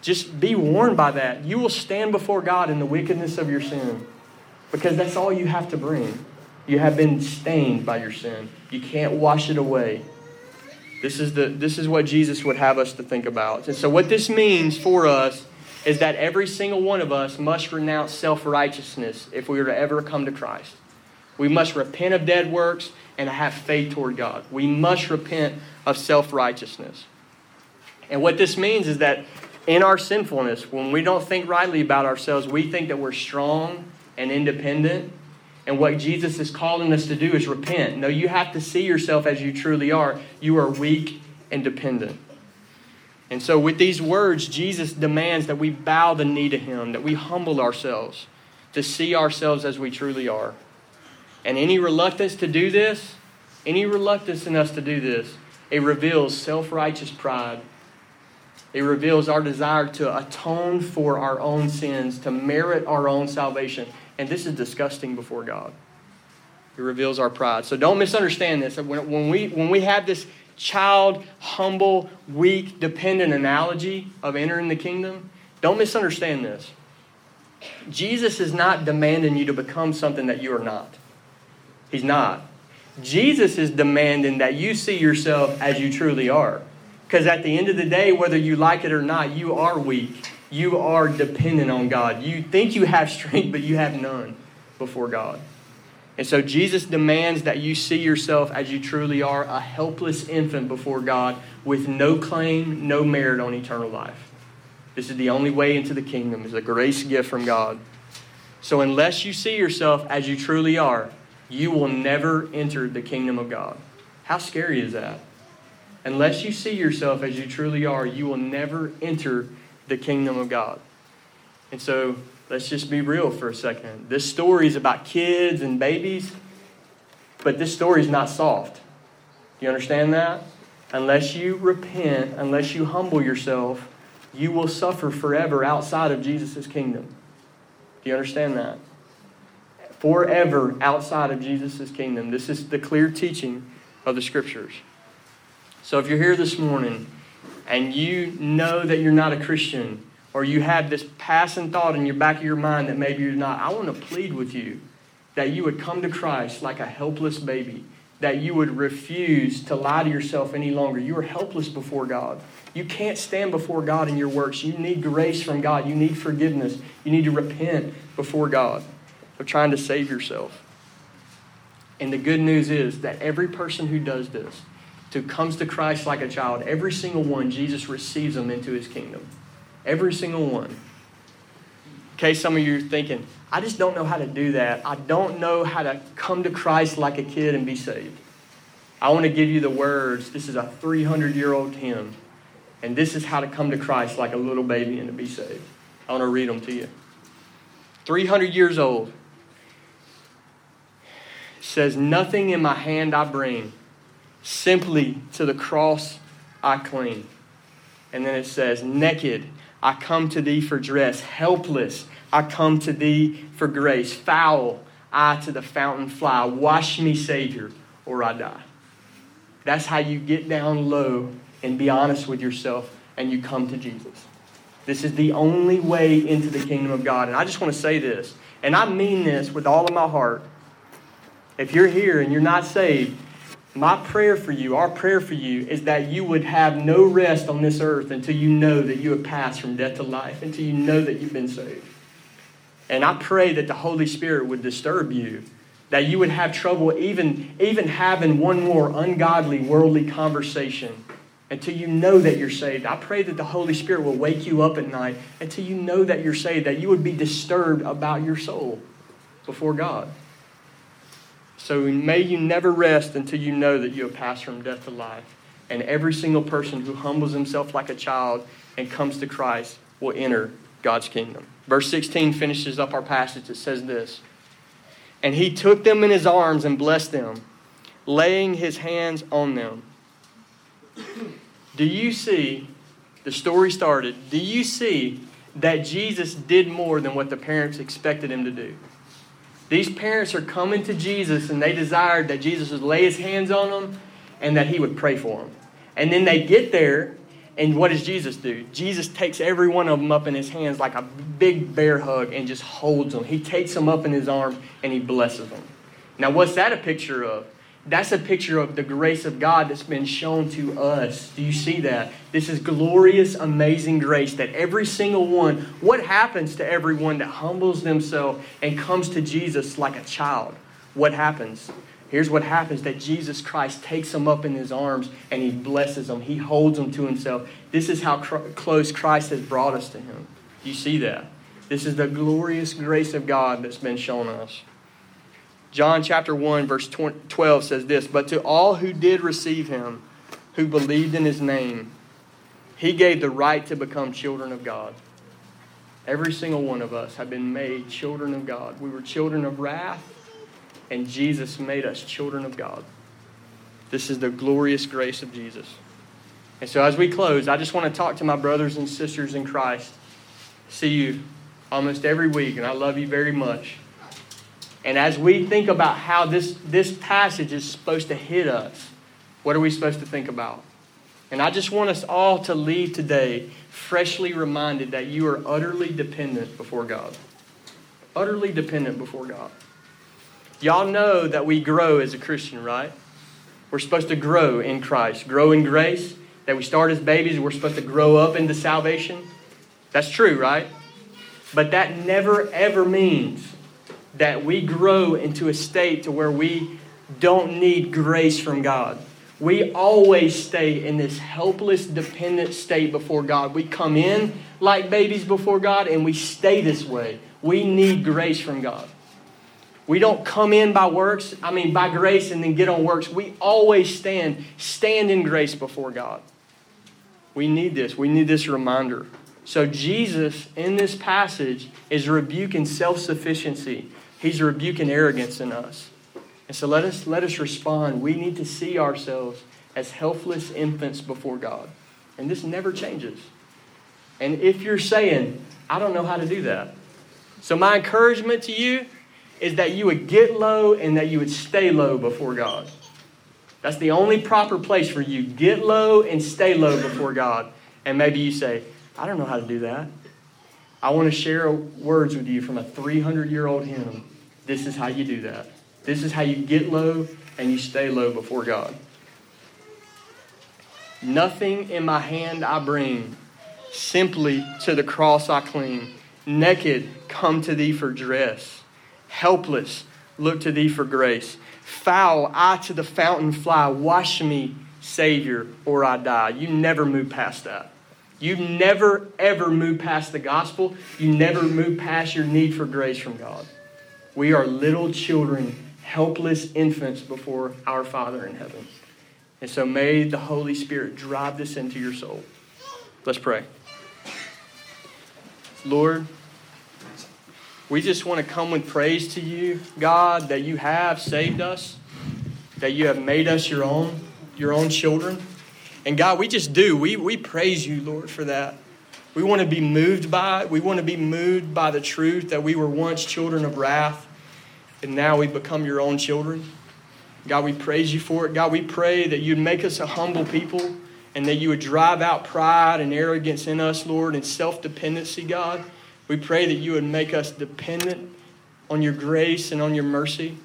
just be warned by that. You will stand before God in the wickedness of your sin because that's all you have to bring. You have been stained by your sin, you can't wash it away. This is, the, this is what Jesus would have us to think about. And so, what this means for us is that every single one of us must renounce self righteousness if we were to ever come to Christ. We must repent of dead works and have faith toward God. We must repent of self righteousness. And what this means is that in our sinfulness, when we don't think rightly about ourselves, we think that we're strong and independent. And what Jesus is calling us to do is repent. No, you have to see yourself as you truly are. You are weak and dependent. And so, with these words, Jesus demands that we bow the knee to Him, that we humble ourselves to see ourselves as we truly are. And any reluctance to do this, any reluctance in us to do this, it reveals self righteous pride it reveals our desire to atone for our own sins, to merit our own salvation. And this is disgusting before God. It reveals our pride. So don't misunderstand this. When we, when we have this child, humble, weak, dependent analogy of entering the kingdom, don't misunderstand this. Jesus is not demanding you to become something that you are not. He's not. Jesus is demanding that you see yourself as you truly are. Because at the end of the day, whether you like it or not, you are weak. You are dependent on God. You think you have strength, but you have none before God. And so Jesus demands that you see yourself as you truly are a helpless infant before God with no claim, no merit on eternal life. This is the only way into the kingdom, is a grace gift from God. So unless you see yourself as you truly are, you will never enter the kingdom of God. How scary is that? Unless you see yourself as you truly are, you will never enter the kingdom of God. And so let's just be real for a second. This story is about kids and babies, but this story is not soft. Do you understand that? Unless you repent, unless you humble yourself, you will suffer forever outside of Jesus' kingdom. Do you understand that? Forever outside of Jesus' kingdom. This is the clear teaching of the scriptures. So if you're here this morning and you know that you're not a Christian, or you have this passing thought in your back of your mind that maybe you're not, I want to plead with you that you would come to Christ like a helpless baby, that you would refuse to lie to yourself any longer. You are helpless before God. You can't stand before God in your works. You need grace from God. You need forgiveness. You need to repent before God of trying to save yourself. And the good news is that every person who does this, who comes to Christ like a child, every single one, Jesus receives them into his kingdom. Every single one. Okay, some of you are thinking, I just don't know how to do that. I don't know how to come to Christ like a kid and be saved. I want to give you the words. This is a 300 year old hymn. And this is how to come to Christ like a little baby and to be saved. I want to read them to you. 300 years old. Says, Nothing in my hand I bring Simply to the cross I cling. And then it says, Naked, I come to thee for dress. Helpless, I come to thee for grace. Foul, I to the fountain fly. Wash me, Savior, or I die. That's how you get down low and be honest with yourself and you come to Jesus. This is the only way into the kingdom of God. And I just want to say this, and I mean this with all of my heart. If you're here and you're not saved, my prayer for you, our prayer for you, is that you would have no rest on this earth until you know that you have passed from death to life, until you know that you've been saved. And I pray that the Holy Spirit would disturb you, that you would have trouble even, even having one more ungodly, worldly conversation until you know that you're saved. I pray that the Holy Spirit will wake you up at night until you know that you're saved, that you would be disturbed about your soul before God. So may you never rest until you know that you have passed from death to life. And every single person who humbles himself like a child and comes to Christ will enter God's kingdom. Verse 16 finishes up our passage. It says this And he took them in his arms and blessed them, laying his hands on them. Do you see the story started? Do you see that Jesus did more than what the parents expected him to do? These parents are coming to Jesus and they desired that Jesus would lay his hands on them and that he would pray for them. And then they get there, and what does Jesus do? Jesus takes every one of them up in his hands like a big bear hug and just holds them. He takes them up in his arms and he blesses them. Now, what's that a picture of? That's a picture of the grace of God that's been shown to us. Do you see that? This is glorious, amazing grace that every single one, what happens to everyone that humbles themselves and comes to Jesus like a child? What happens? Here's what happens that Jesus Christ takes them up in his arms and he blesses them. He holds them to himself. This is how cr- close Christ has brought us to him. Do you see that? This is the glorious grace of God that's been shown us. John chapter 1, verse 12 says this But to all who did receive him, who believed in his name, he gave the right to become children of God. Every single one of us have been made children of God. We were children of wrath, and Jesus made us children of God. This is the glorious grace of Jesus. And so, as we close, I just want to talk to my brothers and sisters in Christ. See you almost every week, and I love you very much. And as we think about how this, this passage is supposed to hit us, what are we supposed to think about? And I just want us all to leave today freshly reminded that you are utterly dependent before God. Utterly dependent before God. Y'all know that we grow as a Christian, right? We're supposed to grow in Christ, grow in grace, that we start as babies, we're supposed to grow up into salvation. That's true, right? But that never ever means that we grow into a state to where we don't need grace from God. We always stay in this helpless, dependent state before God. We come in like babies before God and we stay this way. We need grace from God. We don't come in by works, I mean by grace and then get on works. We always stand, stand in grace before God. We need this. We need this reminder. So Jesus in this passage is rebuking self-sufficiency. He's rebuking arrogance in us. And so let us, let us respond. We need to see ourselves as helpless infants before God. And this never changes. And if you're saying, I don't know how to do that, so my encouragement to you is that you would get low and that you would stay low before God. That's the only proper place for you. Get low and stay low before God. And maybe you say, I don't know how to do that. I want to share words with you from a 300 year old hymn this is how you do that. This is how you get low and you stay low before God. Nothing in my hand I bring, simply to the cross I cling. Naked, come to thee for dress. Helpless, look to thee for grace. Foul, I to the fountain fly. Wash me, Savior, or I die. You never move past that. You never, ever move past the gospel. You never move past your need for grace from God. We are little children, helpless infants before our Father in heaven. And so may the Holy Spirit drive this into your soul. Let's pray. Lord, we just want to come with praise to you, God, that you have saved us, that you have made us your own, your own children. And God, we just do. We, we praise you, Lord, for that. We want to be moved by it. We want to be moved by the truth that we were once children of wrath and now we've become your own children. God, we praise you for it. God, we pray that you'd make us a humble people and that you would drive out pride and arrogance in us, Lord, and self dependency, God. We pray that you would make us dependent on your grace and on your mercy.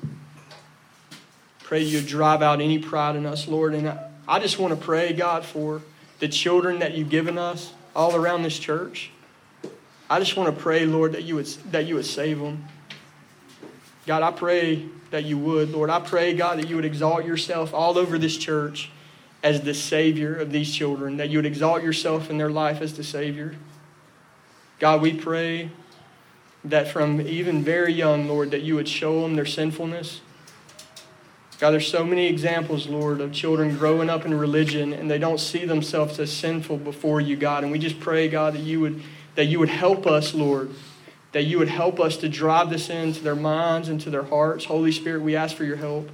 Pray you'd drive out any pride in us, Lord. And I, I just want to pray, God, for the children that you've given us all around this church. I just want to pray, Lord, that you would, that you would save them. God, I pray that you would, Lord. I pray, God, that you would exalt yourself all over this church as the Savior of these children, that you would exalt yourself in their life as the Savior. God, we pray that from even very young, Lord, that you would show them their sinfulness. God, there's so many examples, Lord, of children growing up in religion and they don't see themselves as sinful before you, God. And we just pray, God, that you would that you would help us, Lord, that you would help us to drive this into their minds and to their hearts. Holy Spirit, we ask for your help.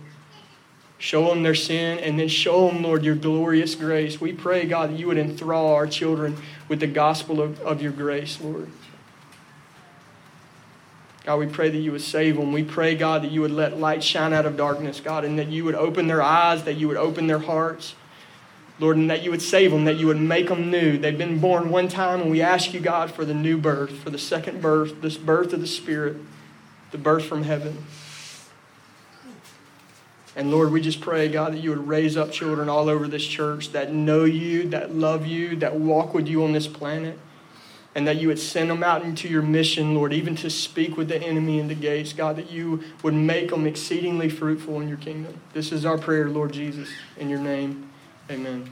Show them their sin and then show them, Lord, your glorious grace. We pray, God, that you would enthrall our children with the gospel of, of your grace, Lord. God, we pray that you would save them. We pray, God, that you would let light shine out of darkness, God, and that you would open their eyes, that you would open their hearts. Lord, and that you would save them, that you would make them new. They've been born one time, and we ask you, God, for the new birth, for the second birth, this birth of the Spirit, the birth from heaven. And Lord, we just pray, God, that you would raise up children all over this church that know you, that love you, that walk with you on this planet and that you would send them out into your mission, Lord, even to speak with the enemy in the gates, God, that you would make them exceedingly fruitful in your kingdom. This is our prayer, Lord Jesus. In your name, amen.